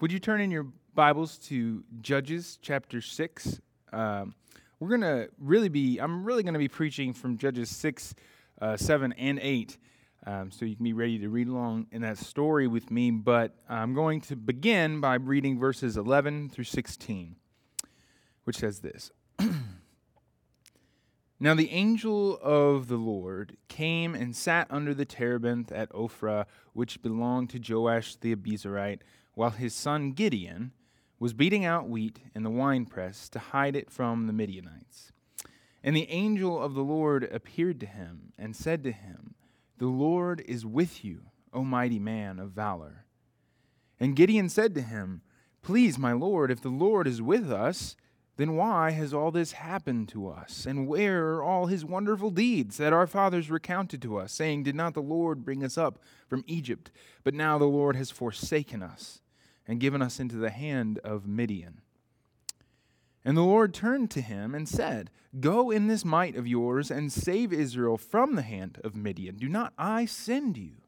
Would you turn in your Bibles to Judges chapter 6? Um, we're going to really be, I'm really going to be preaching from Judges 6, uh, 7, and 8. Um, so you can be ready to read along in that story with me. But I'm going to begin by reading verses 11 through 16, which says this. Now the angel of the Lord came and sat under the terebinth at Ophrah, which belonged to Joash the Abiezrite while his son Gideon was beating out wheat in the winepress to hide it from the Midianites. And the angel of the Lord appeared to him and said to him, The Lord is with you, O mighty man of valor. And Gideon said to him, Please, my Lord, if the Lord is with us, then why has all this happened to us? And where are all his wonderful deeds that our fathers recounted to us, saying, Did not the Lord bring us up from Egypt? But now the Lord has forsaken us and given us into the hand of Midian. And the Lord turned to him and said, Go in this might of yours and save Israel from the hand of Midian. Do not I send you?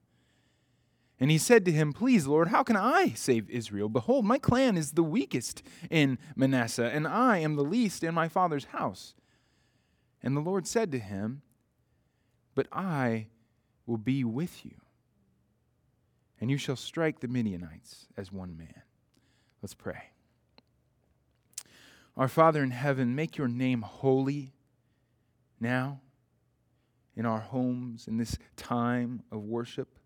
And he said to him, Please, Lord, how can I save Israel? Behold, my clan is the weakest in Manasseh, and I am the least in my father's house. And the Lord said to him, But I will be with you, and you shall strike the Midianites as one man. Let's pray. Our Father in heaven, make your name holy now in our homes in this time of worship.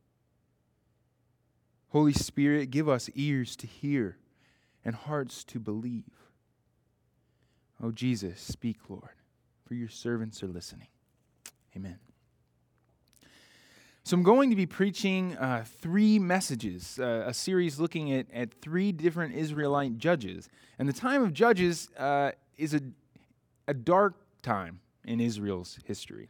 Holy Spirit, give us ears to hear and hearts to believe. Oh, Jesus, speak, Lord, for your servants are listening. Amen. So, I'm going to be preaching uh, three messages, uh, a series looking at, at three different Israelite judges. And the time of Judges uh, is a, a dark time in Israel's history.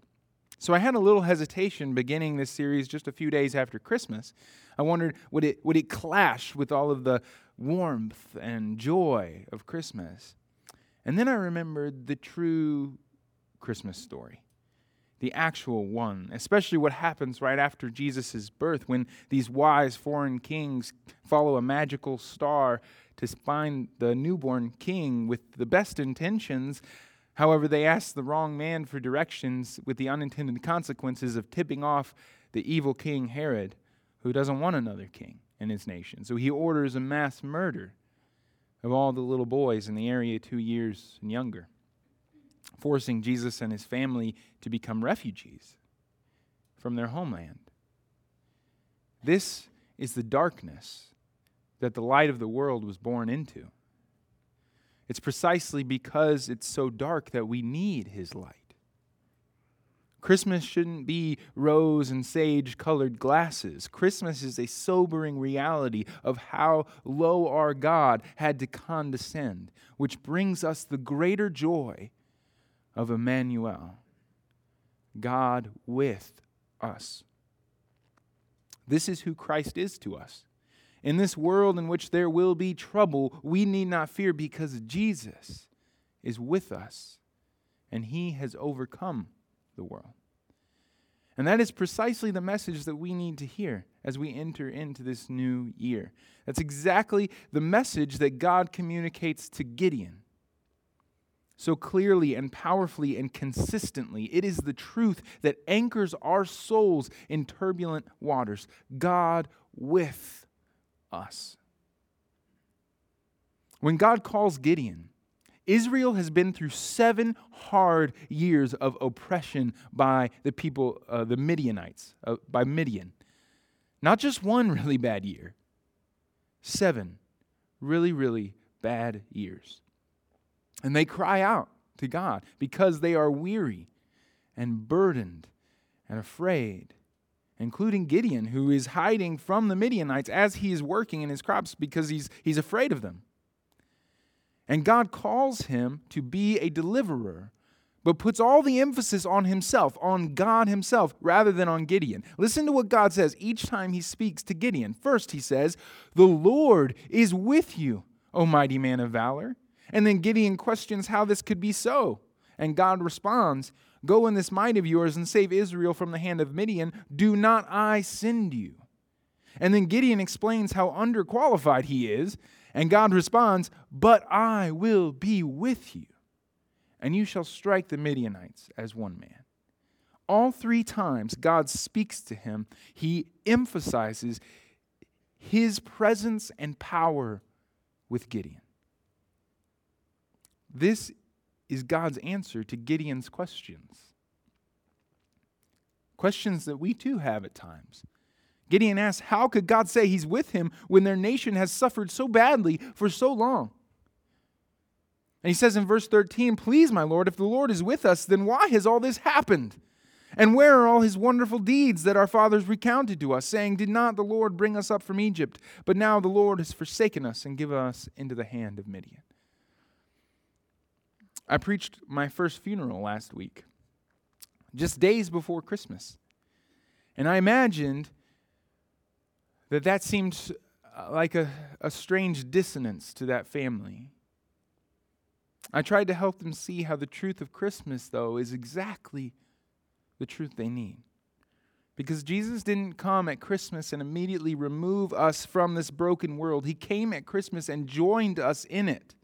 So, I had a little hesitation beginning this series just a few days after Christmas I wondered, would it, would it clash with all of the warmth and joy of Christmas? And then I remembered the true Christmas story, the actual one, especially what happens right after Jesus' birth when these wise foreign kings follow a magical star to find the newborn king with the best intentions. However, they ask the wrong man for directions with the unintended consequences of tipping off the evil king Herod who doesn't want another king in his nation. So he orders a mass murder of all the little boys in the area two years and younger, forcing Jesus and his family to become refugees from their homeland. This is the darkness that the light of the world was born into. It's precisely because it's so dark that we need his light. Christmas shouldn't be rose and sage colored glasses. Christmas is a sobering reality of how low our God had to condescend, which brings us the greater joy of Emmanuel, God with us. This is who Christ is to us. In this world in which there will be trouble, we need not fear because Jesus is with us and he has overcome the world. And that is precisely the message that we need to hear as we enter into this new year. That's exactly the message that God communicates to Gideon. So clearly and powerfully and consistently, it is the truth that anchors our souls in turbulent waters. God with us. When God calls Gideon, Israel has been through seven hard years of oppression by the people, uh, the Midianites, uh, by Midian. Not just one really bad year, seven really, really bad years. And they cry out to God because they are weary and burdened and afraid, including Gideon, who is hiding from the Midianites as he is working in his crops because he's, he's afraid of them. And God calls him to be a deliverer, but puts all the emphasis on himself, on God himself, rather than on Gideon. Listen to what God says each time he speaks to Gideon. First, he says, The Lord is with you, O mighty man of valor. And then Gideon questions how this could be so. And God responds, Go in this might of yours and save Israel from the hand of Midian. Do not I send you? And then Gideon explains how underqualified he is And God responds, But I will be with you, and you shall strike the Midianites as one man. All three times God speaks to him, he emphasizes his presence and power with Gideon. This is God's answer to Gideon's questions. Questions that we too have at times. Gideon asks, How could God say he's with him when their nation has suffered so badly for so long? And he says in verse 13, Please, my Lord, if the Lord is with us, then why has all this happened? And where are all his wonderful deeds that our fathers recounted to us, saying, Did not the Lord bring us up from Egypt? But now the Lord has forsaken us and given us into the hand of Midian. I preached my first funeral last week, just days before Christmas. And I imagined that that seemed uh, like a, a strange dissonance to that family. I tried to help them see how the truth of Christmas, though, is exactly the truth they need. Because Jesus didn't come at Christmas and immediately remove us from this broken world. He came at Christmas and joined us in it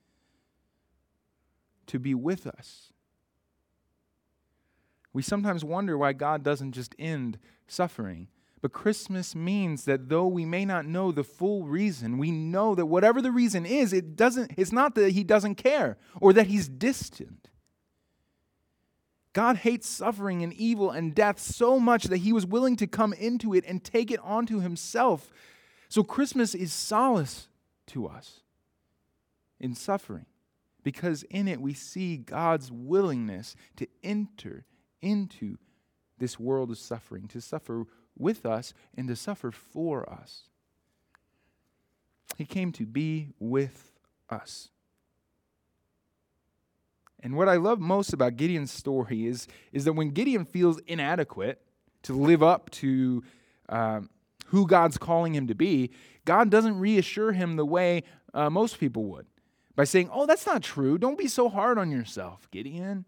to be with us. We sometimes wonder why God doesn't just end suffering. But Christmas means that though we may not know the full reason, we know that whatever the reason is, it doesn't, it's not that he doesn't care or that he's distant. God hates suffering and evil and death so much that he was willing to come into it and take it onto himself. So Christmas is solace to us in suffering because in it we see God's willingness to enter into this world of suffering, to suffer with us and to suffer for us. He came to be with us. And what I love most about Gideon's story is, is that when Gideon feels inadequate to live up to um, who God's calling him to be, God doesn't reassure him the way uh, most people would by saying, Oh, that's not true. Don't be so hard on yourself, Gideon.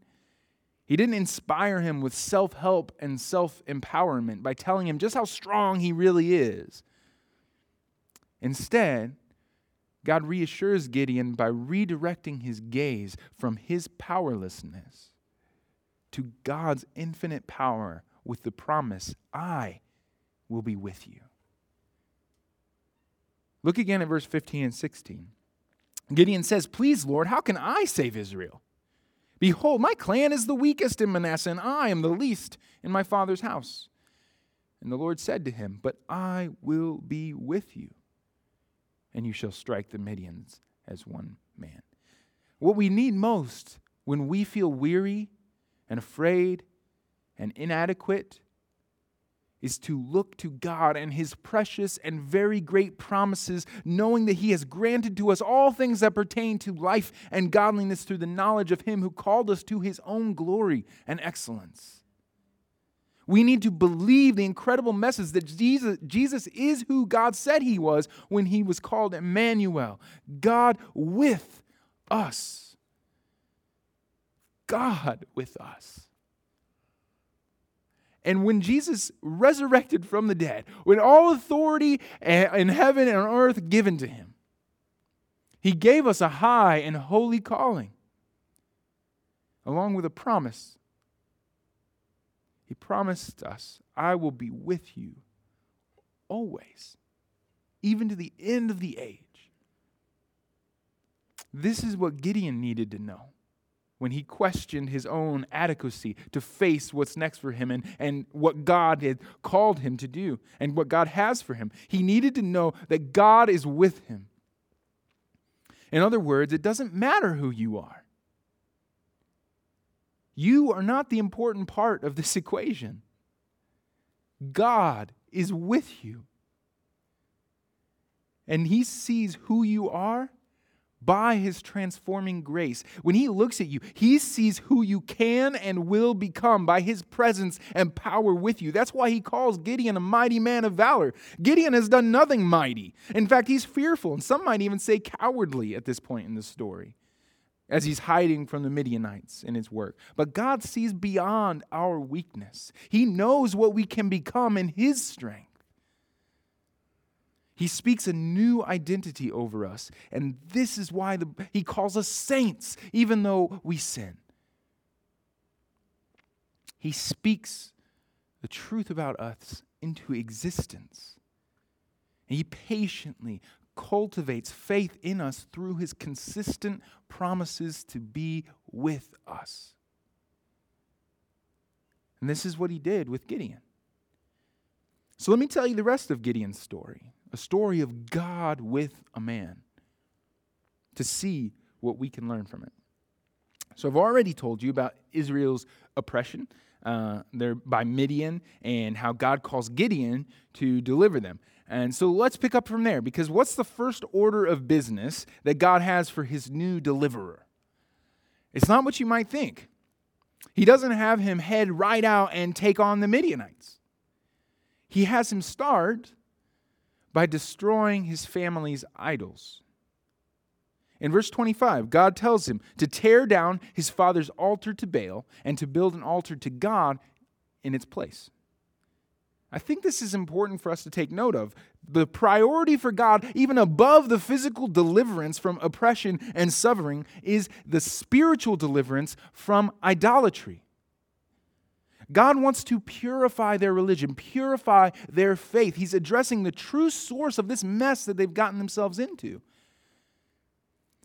He didn't inspire him with self help and self empowerment by telling him just how strong he really is. Instead, God reassures Gideon by redirecting his gaze from his powerlessness to God's infinite power with the promise, I will be with you. Look again at verse 15 and 16. Gideon says, Please, Lord, how can I save Israel? Behold, my clan is the weakest in Manasseh, and I am the least in my father's house. And the Lord said to him, But I will be with you and you shall strike the Midians as one man. What we need most when we feel weary and afraid and inadequate is to look to God and His precious and very great promises, knowing that He has granted to us all things that pertain to life and godliness through the knowledge of Him who called us to His own glory and excellence. We need to believe the incredible message that Jesus, Jesus is who God said he was when he was called Emmanuel, God with us. God with us. And when Jesus resurrected from the dead, when all authority in heaven and on earth given to him, he gave us a high and holy calling, along with a promise he promised us, I will be with you always, even to the end of the age. This is what Gideon needed to know when he questioned his own adequacy to face what's next for him and, and what God had called him to do and what God has for him. He needed to know that God is with him. In other words, it doesn't matter who you are. You are not the important part of this equation. God is with you. And He sees who you are by His transforming grace. When He looks at you, He sees who you can and will become by His presence and power with you. That's why He calls Gideon a mighty man of valor. Gideon has done nothing mighty. In fact, he's fearful, and some might even say cowardly at this point in the story as he's hiding from the Midianites in his work. But God sees beyond our weakness, He knows what we can become in His strength. He speaks a new identity over us. And this is why the, he calls us saints, even though we sin. He speaks the truth about us into existence. And he patiently cultivates faith in us through his consistent promises to be with us. And this is what he did with Gideon. So let me tell you the rest of Gideon's story a story of God with a man to see what we can learn from it. So I've already told you about Israel's oppression uh, there by Midian and how God calls Gideon to deliver them. And so let's pick up from there because what's the first order of business that God has for his new deliverer? It's not what you might think. He doesn't have him head right out and take on the Midianites. He has him start by destroying his family's idols. In verse 25, God tells him to tear down his father's altar to Baal and to build an altar to God in its place. I think this is important for us to take note of. The priority for God, even above the physical deliverance from oppression and suffering, is the spiritual deliverance from idolatry. God wants to purify their religion, purify their faith. He's addressing the true source of this mess that they've gotten themselves into.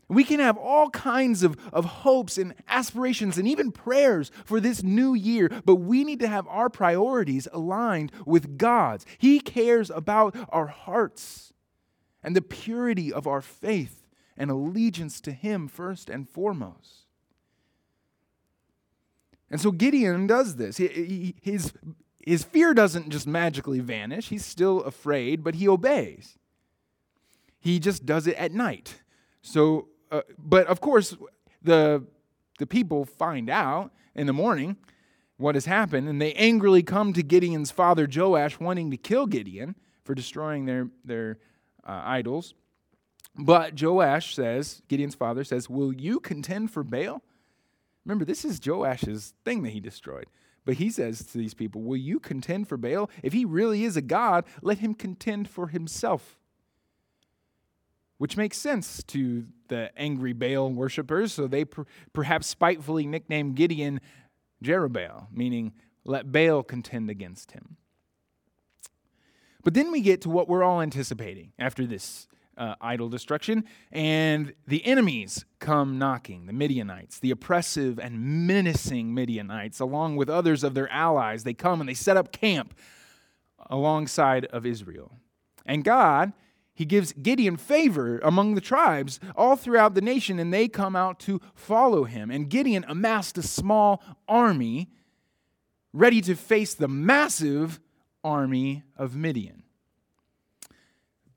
We can have all kinds of, of hopes and aspirations and even prayers for this new year, but we need to have our priorities aligned with God's. He cares about our hearts and the purity of our faith and allegiance to Him first and foremost. And so Gideon does this. He, he, his, his fear doesn't just magically vanish, he's still afraid, but he obeys. He just does it at night. So, uh, but of course, the, the people find out in the morning what has happened, and they angrily come to Gideon's father Joash, wanting to kill Gideon for destroying their, their uh, idols. But Joash says, Gideon's father says, Will you contend for Baal? Remember, this is Joash's thing that he destroyed. But he says to these people, Will you contend for Baal? If he really is a God, let him contend for himself. Which makes sense to the angry Baal worshippers, so they per- perhaps spitefully nicknamed Gideon Jerubbaal, meaning let Baal contend against him. But then we get to what we're all anticipating after this uh, idol destruction, and the enemies come knocking the Midianites, the oppressive and menacing Midianites, along with others of their allies. They come and they set up camp alongside of Israel. And God, He gives Gideon favor among the tribes all throughout the nation, and they come out to follow him. And Gideon amassed a small army ready to face the massive army of Midian.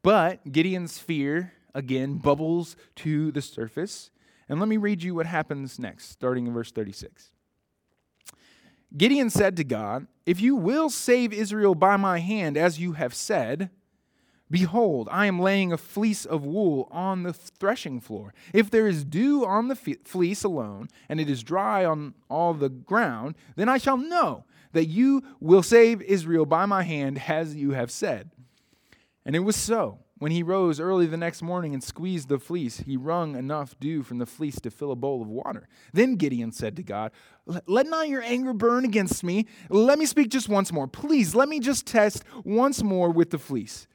But Gideon's fear, again, bubbles to the surface. And let me read you what happens next, starting in verse 36. Gideon said to God, If you will save Israel by my hand, as you have said, Behold, I am laying a fleece of wool on the threshing floor. If there is dew on the fleece alone, and it is dry on all the ground, then I shall know that you will save Israel by my hand, as you have said. And it was so. When he rose early the next morning and squeezed the fleece, he wrung enough dew from the fleece to fill a bowl of water. Then Gideon said to God, Let not your anger burn against me. Let me speak just once more. Please, let me just test once more with the fleece.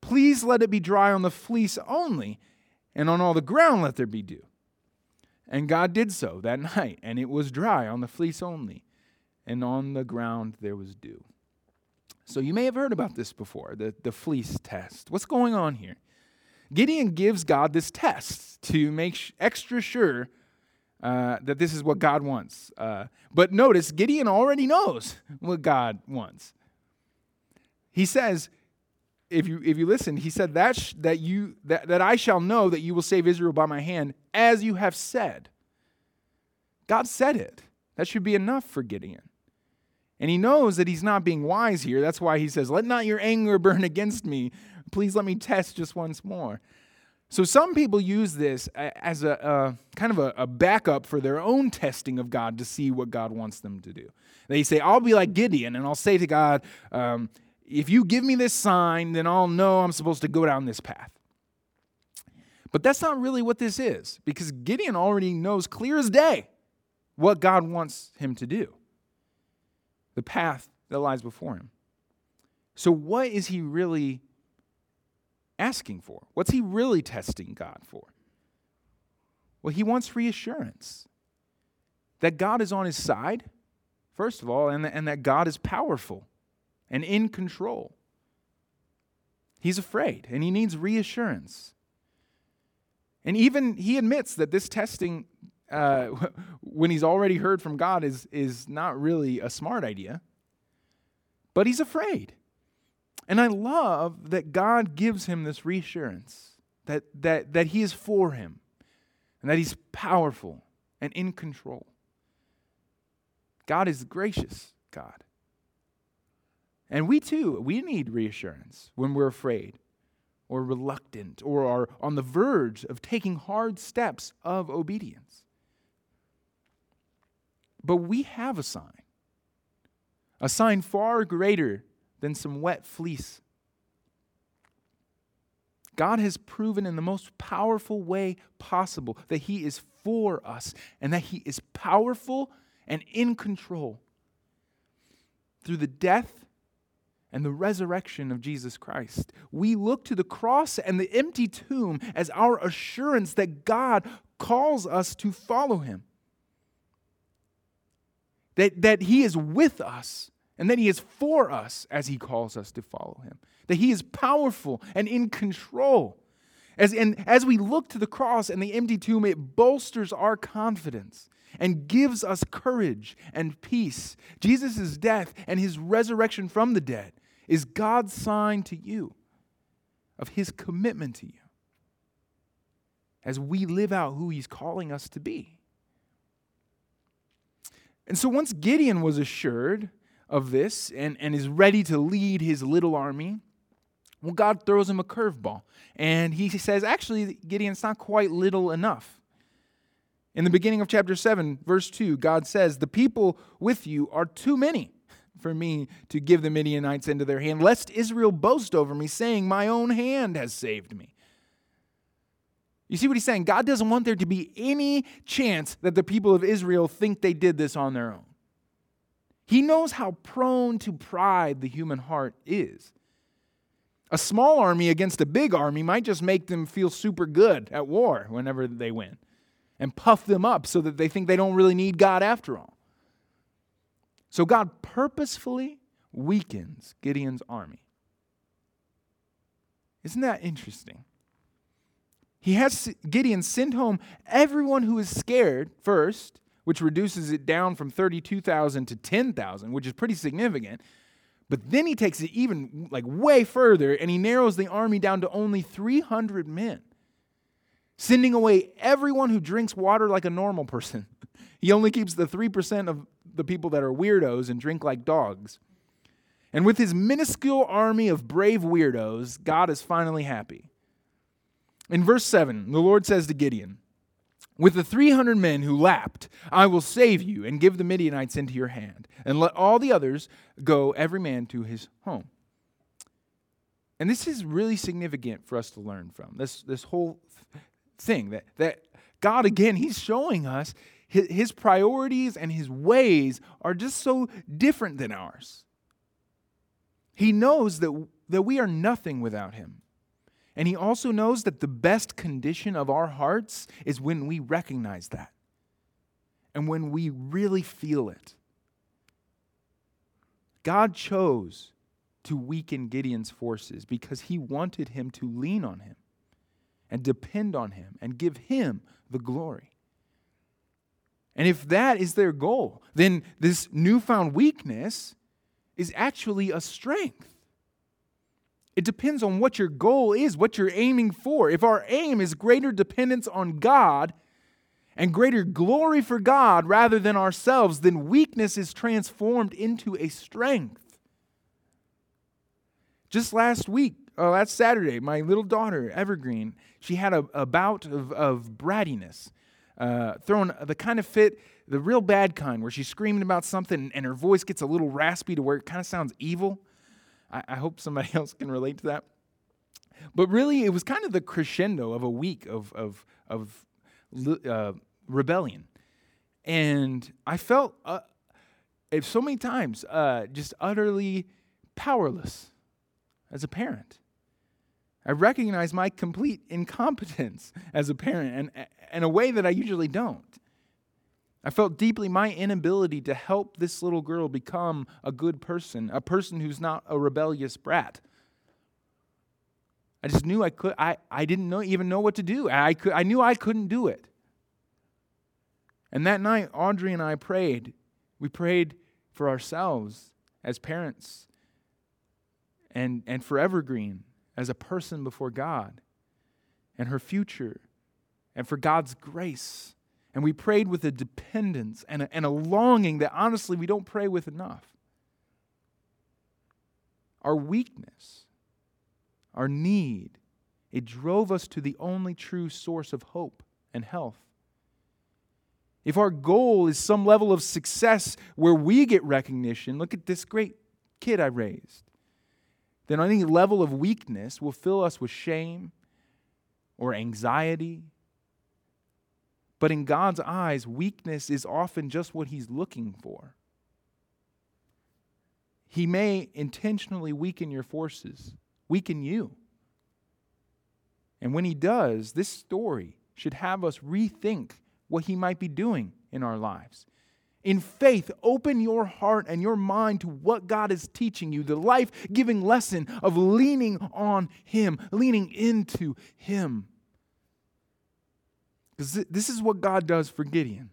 Please let it be dry on the fleece only, and on all the ground let there be dew. And God did so that night, and it was dry on the fleece only, and on the ground there was dew. So you may have heard about this before the, the fleece test. What's going on here? Gideon gives God this test to make sh- extra sure uh, that this is what God wants. Uh, but notice, Gideon already knows what God wants. He says, if you if you listen, he said that sh- that you that, that I shall know that you will save Israel by my hand, as you have said. God said it. That should be enough for Gideon. And he knows that he's not being wise here. That's why he says, Let not your anger burn against me. Please let me test just once more. So some people use this as a, kind of a, a, backup for their own testing of God to see what God wants them to do. They say, I'll be like Gideon, and I'll say to God, um, if you give me this sign, then I'll know I'm supposed to go down this path. But that's not really what this is, because Gideon already knows clear as day what God wants him to do, the path that lies before him. So, what is he really asking for? What's he really testing God for? Well, he wants reassurance that God is on his side, first of all, and, and that God is powerful and in control. He's afraid and he needs reassurance. And even he admits that this testing, uh, when he's already heard from God, is, is not really a smart idea. But he's afraid. And I love that God gives him this reassurance that, that, that he is for him and that he's powerful and in control. God is gracious, God. And we too, we need reassurance when we're afraid or reluctant or are on the verge of taking hard steps of obedience. But we have a sign, a sign far greater than some wet fleece. God has proven in the most powerful way possible that He is for us and that He is powerful and in control. Through the death and the resurrection of Jesus Christ. We look to the cross and the empty tomb as our assurance that God calls us to follow him. That, that he is with us and that he is for us as he calls us to follow him. That he is powerful and in control. As, and as we look to the cross and the empty tomb, it bolsters our confidence and gives us courage and peace. Jesus' death and his resurrection from the dead is God's sign to you of his commitment to you as we live out who he's calling us to be. And so once Gideon was assured of this and, and is ready to lead his little army, well, God throws him a curveball. And he says, actually, Gideon's not quite little enough. In the beginning of chapter 7, verse 2, God says, The people with you are too many for me to give the Midianites into their hand, lest Israel boast over me, saying, My own hand has saved me. You see what he's saying? God doesn't want there to be any chance that the people of Israel think they did this on their own. He knows how prone to pride the human heart is. A small army against a big army might just make them feel super good at war whenever they win and puff them up so that they think they don't really need God after all. So God purposefully weakens Gideon's army. Isn't that interesting? He has Gideon send home everyone who is scared first, which reduces it down from 32,000 to 10,000, which is pretty significant. But then he takes it even like way further and he narrows the army down to only 300 men, sending away everyone who drinks water like a normal person. He only keeps the 3% of the people that are weirdos and drink like dogs. And with his minuscule army of brave weirdos, God is finally happy. In verse 7, the Lord says to Gideon, With the 300 men who lapped, I will save you and give the Midianites into your hand, and let all the others go, every man to his home. And this is really significant for us to learn from this, this whole thing that, that God, again, He's showing us his priorities and his ways are just so different than ours. He knows that, that we are nothing without him. And he also knows that the best condition of our hearts is when we recognize that and when we really feel it. God chose to weaken Gideon's forces because he wanted him to lean on him and depend on him and give him the glory. And if that is their goal, then this newfound weakness is actually a strength. It depends on what your goal is, what you're aiming for. If our aim is greater dependence on God and greater glory for God rather than ourselves, then weakness is transformed into a strength. Just last week, uh, last Saturday, my little daughter, Evergreen, she had a, a bout of, of brattiness uh, throwing the kind of fit, the real bad kind, where she's screaming about something and her voice gets a little raspy to where it kind of sounds evil. I, I hope somebody else can relate to that. But really, it was kind of the crescendo of a week of, of, of uh, rebellion. And I felt uh, so many times uh, just utterly powerless as a parent. I recognize my complete incompetence as a parent and in a way that I usually don't. I felt deeply my inability to help this little girl become a good person, a person who's not a rebellious brat. I just knew I could I, I didn't know even know what to do. I could I knew I couldn't do it. And that night Audrey and I prayed. We prayed for ourselves as parents and, and for Evergreen as a person before God and her future and for God's grace. And we prayed with a dependence and a, and a longing that honestly we don't pray with enough. Our weakness, our need, it drove us to the only true source of hope and health. If our goal is some level of success where we get recognition, look at this great kid I raised then any level of weakness will fill us with shame or anxiety. But in God's eyes, weakness is often just what He's looking for. He may intentionally weaken your forces, weaken you. And when He does, this story should have us rethink what He might be doing in our lives. In faith, open your heart and your mind to what God is teaching you, the life giving lesson of leaning on Him, leaning into Him. Because this is what God does for Gideon.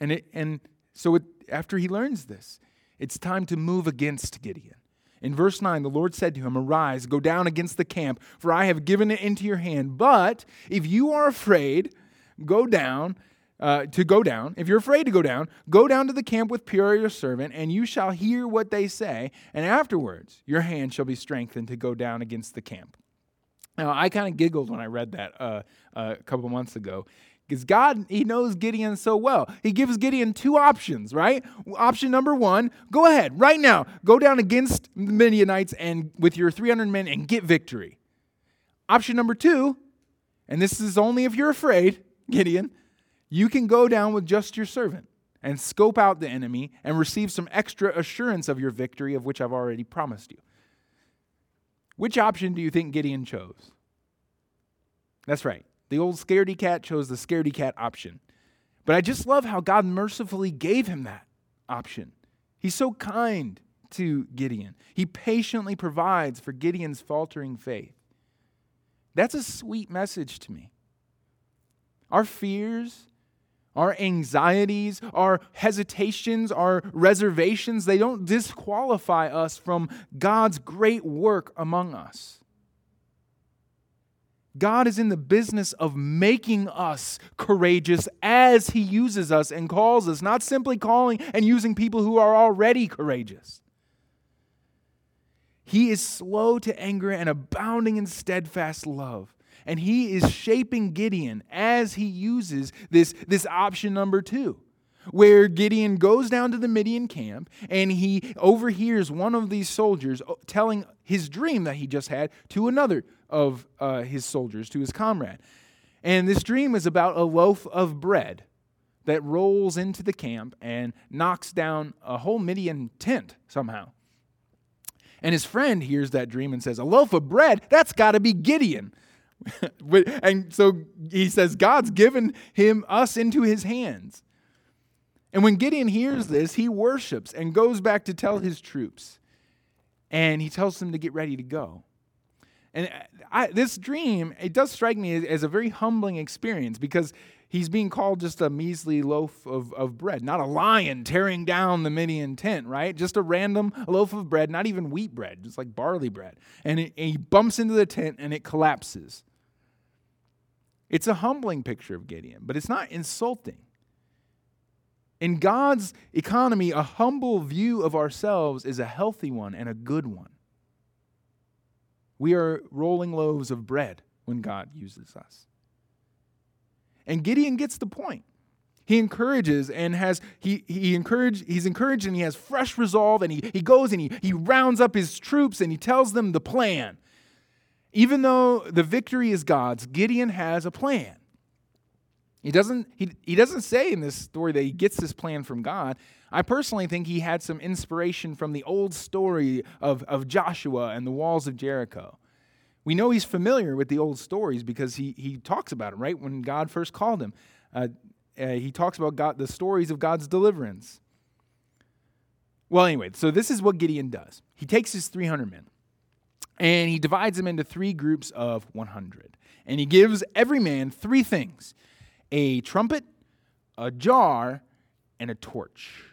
And, it, and so it, after he learns this, it's time to move against Gideon. In verse 9, the Lord said to him, Arise, go down against the camp, for I have given it into your hand. But if you are afraid, go down uh, to go down. If you're afraid to go down, go down to the camp with Purah your servant, and you shall hear what they say, and afterwards your hand shall be strengthened to go down against the camp. Now, I kind of giggled when I read that uh, uh, a couple months ago because God, He knows Gideon so well. He gives Gideon two options, right? Option number one go ahead, right now, go down against the Midianites and with your 300 men and get victory. Option number two, and this is only if you're afraid, Gideon, you can go down with just your servant and scope out the enemy and receive some extra assurance of your victory, of which I've already promised you. Which option do you think Gideon chose? That's right. The old scaredy cat chose the scaredy cat option. But I just love how God mercifully gave him that option. He's so kind to Gideon. He patiently provides for Gideon's faltering faith. That's a sweet message to me. Our fears our anxieties, our hesitations, our reservations, they don't disqualify us from God's great work among us. God is in the business of making us courageous as He uses us and calls us, not simply calling and using people who are already courageous. He is slow to anger and abounding in steadfast love and he is shaping Gideon as he uses this, this option number two where Gideon goes down to the Midian camp and he overhears one of these soldiers uh, telling his dream that he just had to another of uh, his soldiers, to his comrade. And this dream is about a loaf of bread that rolls into the camp and knocks down a whole Midian tent somehow. And his friend hears that dream and says, A loaf of bread? That's got to be Gideon. and so he says, God's given him us into his hands. And when Gideon hears this, he worships and goes back to tell his troops. And he tells them to get ready to go. And uh, I, this dream, it does strike me as, as, a very humbling experience because he's being called just a measly loaf of, of bread, not a lion tearing down the Midian tent, right? Just a random loaf of bread, not even wheat bread, just like barley bread. And, it, and he bumps into the tent and it collapses. It's a humbling picture of Gideon, but it's not insulting. In God's economy, a humble view of ourselves is a healthy one and a good one. We are rolling loaves of bread when God uses us. And Gideon gets the point. he encourages and has he he encouraged he's encouraged and he has fresh resolve and he, he goes and he, he rounds up his troops and he tells them the plan even though the victory is god's gideon has a plan. He doesn't he, he doesn't say in this story that he gets this plan from god. I personally think he had some inspiration from the old story of, of joshua and the walls of jericho. We know he's familiar with the old stories because he, he talks about it right? When god first called him uh, uh, he talks about God, the stories of God's deliverance. Well, anyway, so this is what Gideon does. He takes his 300 men and he divides them into three groups of 100. And he gives every man three things a trumpet, a jar, and a torch.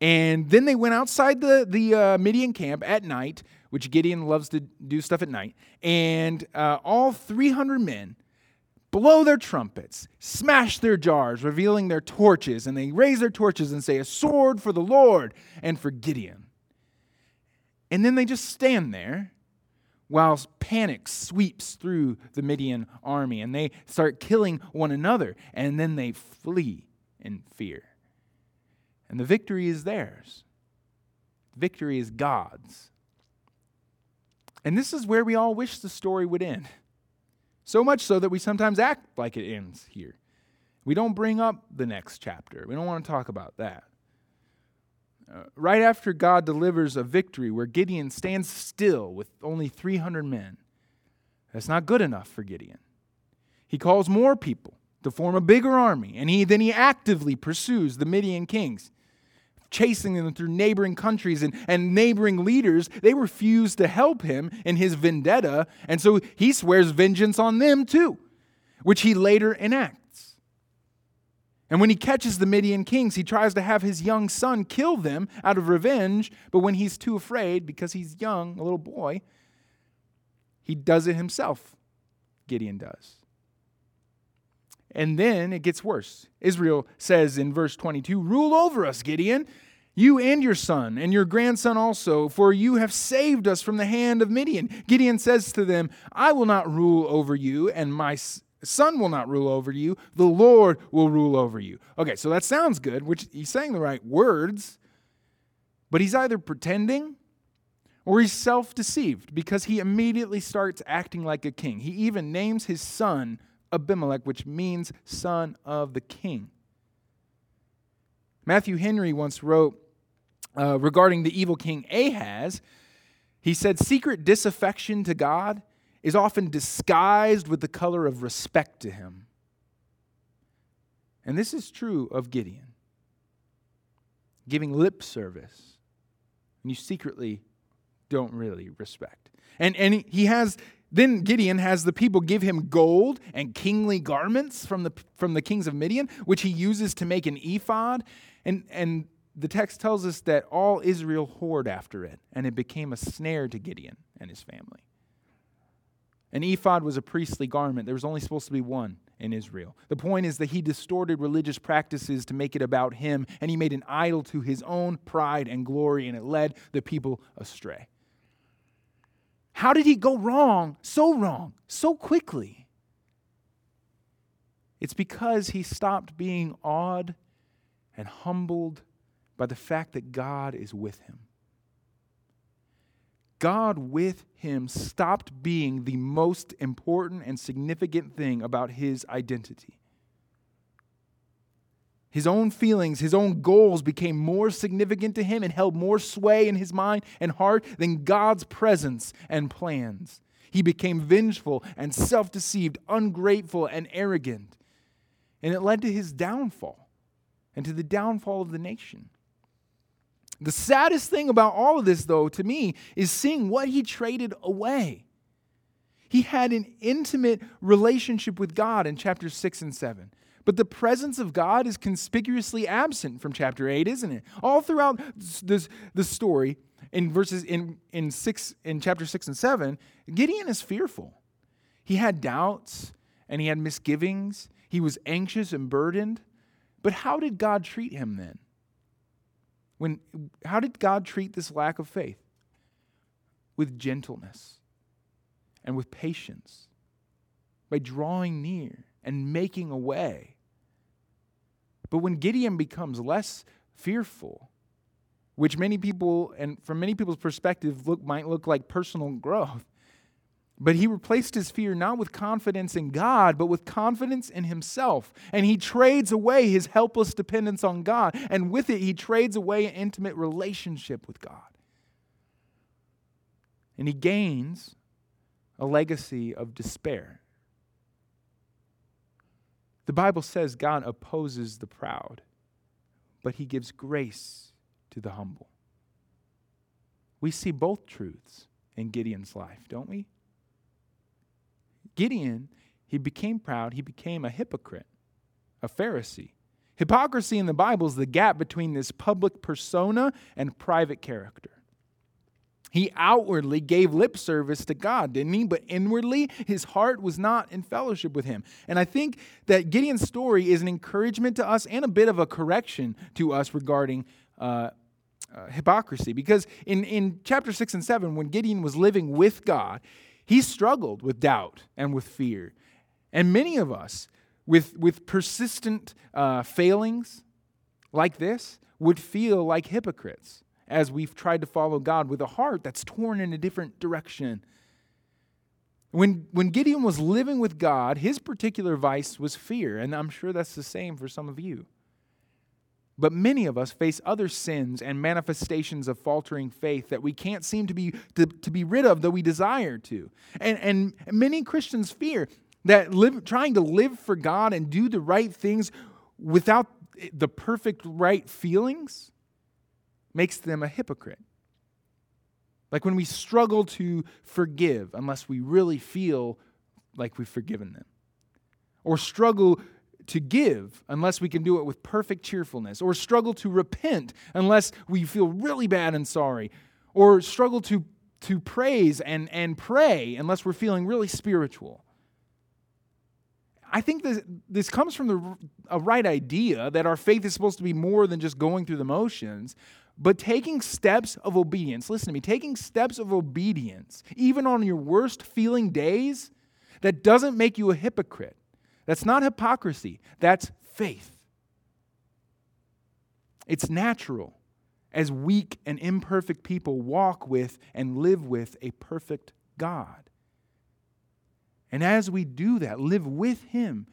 And then they went outside the, the uh, Midian camp at night, which Gideon loves to do stuff at night. And uh, all 300 men blow their trumpets, smash their jars, revealing their torches, and they raise their torches and say, A sword for the Lord and for Gideon. And then they just stand there while panic sweeps through the Midian army and they start killing one another and then they flee in fear. And the victory is theirs. Victory is God's. And this is where we all wish the story would end. So much so that we sometimes act like it ends here. We don't bring up the next chapter. We don't want to talk about that. Uh, right after God delivers a victory where Gideon stands still with only 300 men, that's not good enough for Gideon. He calls more people to form a bigger army, and he, then he actively pursues the Midian kings chasing them through neighboring countries and, and neighboring leaders, they refuse to help him in his vendetta. And so he swears vengeance on them too, which he later enacts. And when he catches the Midian kings, he tries to have his young son kill them out of revenge. But when he's too afraid, because he's young, a little boy, he does it himself. Gideon does. And then it gets worse. Israel says in verse 22 Rule over us, Gideon, you and your son, and your grandson also, for you have saved us from the hand of Midian. Gideon says to them, I will not rule over you, and my son will not rule over you. The Lord will rule over you. Okay, so that sounds good, which he's saying the right words, but he's either pretending or he's self deceived because he immediately starts acting like a king. He even names his son Abimelech, which means son of the king. Matthew Henry once wrote uh, regarding the evil king Ahaz, he said, Secret disaffection to God is often disguised with the color of respect to him. And this is true of Gideon. Giving lip service, and you secretly don't really respect. And, and he has then Gideon has the people give him gold and kingly garments from the, from the kings of Midian, which he uses to make an ephod. And, and the text tells us that all Israel whored after it, and it became a snare to Gideon and his family. An ephod was a priestly garment. There was only supposed to be one in Israel. The point is that he distorted religious practices to make it about him, and he made an idol to his own pride and glory, and it led the people astray. How did he go wrong, so wrong, so quickly? It's because he stopped being awed and humbled by the fact that God is with him. God with him stopped being the most important and significant thing about his identity. His own feelings, his own goals became more significant to him and held more sway in his mind and heart than God's presence and plans. He became vengeful and self deceived, ungrateful and arrogant. And it led to his downfall and to the downfall of the nation. The saddest thing about all of this, though, to me, is seeing what he traded away. He had an intimate relationship with God in chapters 6 and 7. But the presence of God is conspicuously absent from chapter 8, isn't it? All throughout this, the story, in verses in, in six in chapter 6 and 7, Gideon is fearful. He had doubts and he had misgivings. He was anxious and burdened. But how did God treat him then? When how did God treat this lack of faith? With gentleness and with patience, by drawing near and making a way But when Gideon becomes less fearful, which many people, and from many people's perspective, look, might look like personal growth, but he replaced his fear not with confidence in God, but with confidence in himself. And he trades away his helpless dependence on God. And with it, he trades away an intimate relationship with God. And he gains a legacy of despair. The Bible says God opposes the proud, but he gives grace to the humble. We see both truths in Gideon's life, don't we? Gideon, he became proud, he became a hypocrite, a Pharisee. Hypocrisy in the Bible is the gap between this public persona and private character. He outwardly gave lip service to God, didn't he? But inwardly, his heart was not in fellowship with him. And I think that Gideon's story is an encouragement to us and a bit of a correction to us regarding uh, uh, hypocrisy. Because in, in chapter 6 and 7, when Gideon was living with God, he struggled with doubt and with fear. And many of us, with, with persistent uh, failings like this, would feel like hypocrites as we've tried to follow God with a heart that's torn in a different direction. When, when Gideon was living with God, his particular vice was fear, and I'm sure that's the same for some of you. But many of us face other sins and manifestations of faltering faith that we can't seem to be, to, to be rid of, though we desire to. And, and many Christians fear that live, trying to live for God and do the right things without the perfect right feelings makes them a hypocrite. Like when we struggle to forgive unless we really feel like we've forgiven them, or struggle to give unless we can do it with perfect cheerfulness, or struggle to repent unless we feel really bad and sorry, or struggle to, to praise and, and pray unless we're feeling really spiritual. I think this, this comes from the, a right idea that our faith is supposed to be more than just going through the motions, but taking steps of obedience. Listen to me, taking steps of obedience, even on your worst feeling days, that doesn't make you a hypocrite. That's not hypocrisy, that's faith. It's natural as weak and imperfect people walk with and live with a perfect God. And as we do that, live with Him,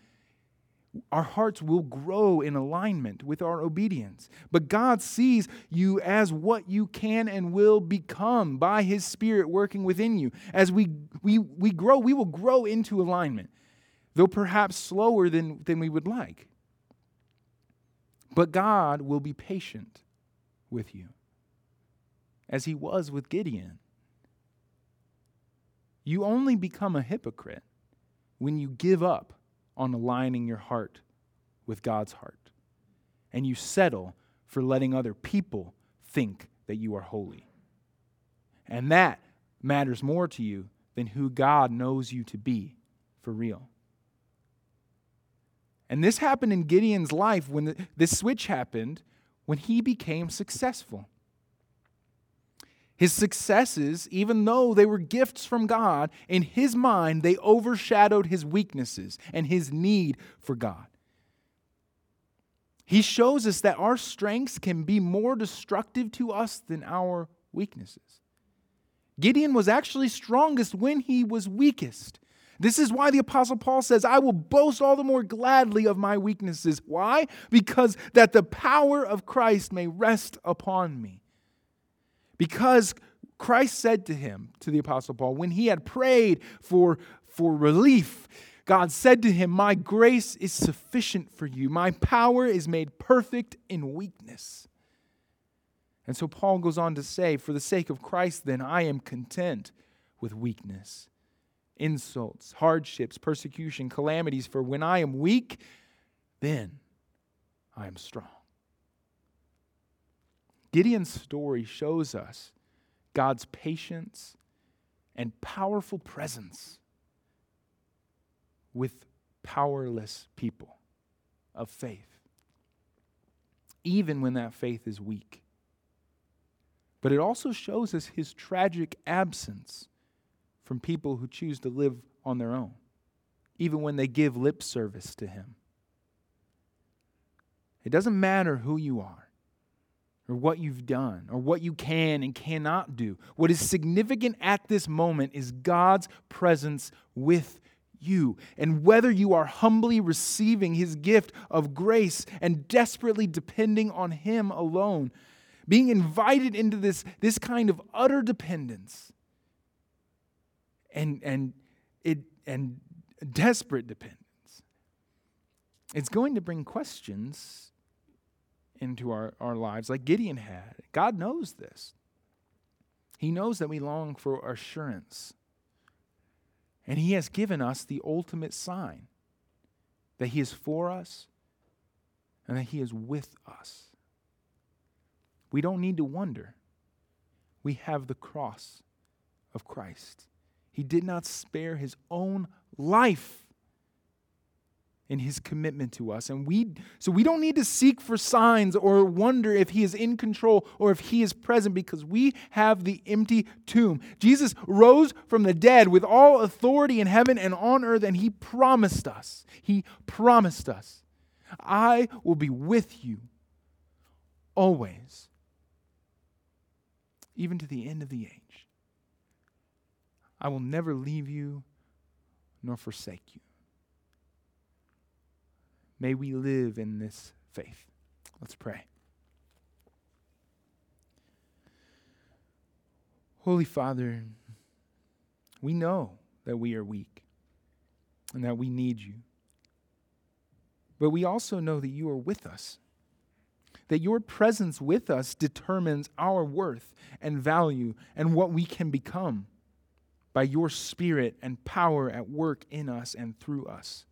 our hearts will grow in alignment with our obedience. But God sees you as what you can and will become by His Spirit working within you. As we, we, we grow, we will grow into alignment though perhaps slower than, than we would like. But God will be patient with you, as he was with Gideon. You only become a hypocrite when you give up on aligning your heart with God's heart and you settle for letting other people think that you are holy. And that matters more to you than who God knows you to be for real. And this happened in Gideon's life when the, this switch happened when he became successful. His successes, even though they were gifts from God, in his mind, they overshadowed his weaknesses and his need for God. He shows us that our strengths can be more destructive to us than our weaknesses. Gideon was actually strongest when he was weakest. This is why the Apostle Paul says, I will boast all the more gladly of my weaknesses. Why? Because that the power of Christ may rest upon me. Because Christ said to him, to the Apostle Paul, when he had prayed for, for relief, God said to him, My grace is sufficient for you. My power is made perfect in weakness. And so Paul goes on to say, For the sake of Christ, then, I am content with weakness insults, hardships, persecution, calamities, for when I am weak, then I am strong. Gideon's story shows us God's patience and powerful presence with powerless people of faith, even when that faith is weak. But it also shows us his tragic absence from people who choose to live on their own, even when they give lip service to Him. It doesn't matter who you are or what you've done or what you can and cannot do. What is significant at this moment is God's presence with you. And whether you are humbly receiving his gift of grace and desperately depending on him alone, being invited into this, this kind of utter dependence and, and, it, and desperate dependence, it's going to bring questions into our, our lives like Gideon had. God knows this. He knows that we long for assurance. And He has given us the ultimate sign that He is for us and that He is with us. We don't need to wonder. We have the cross of Christ. He did not spare His own life in his commitment to us. And we so we don't need to seek for signs or wonder if he is in control or if he is present because we have the empty tomb. Jesus rose from the dead with all authority in heaven and on earth and he promised us. He promised us, I will be with you always even to the end of the age. I will never leave you nor forsake you. May we live in this faith. Let's pray. Holy Father, we know that we are weak and that we need you. But we also know that you are with us, that your presence with us determines our worth and value and what we can become by your Spirit and power at work in us and through us.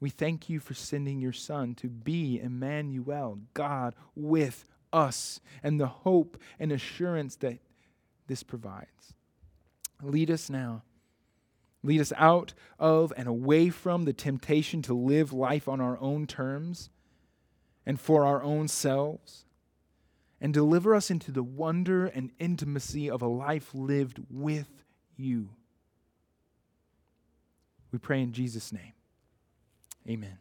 We thank you for sending your Son to be Emmanuel, God with us, and the hope and assurance that this provides. Lead us now. Lead us out of and away from the temptation to live life on our own terms and for our own selves, and deliver us into the wonder and intimacy of a life lived with you. We pray in Jesus' name. Amen.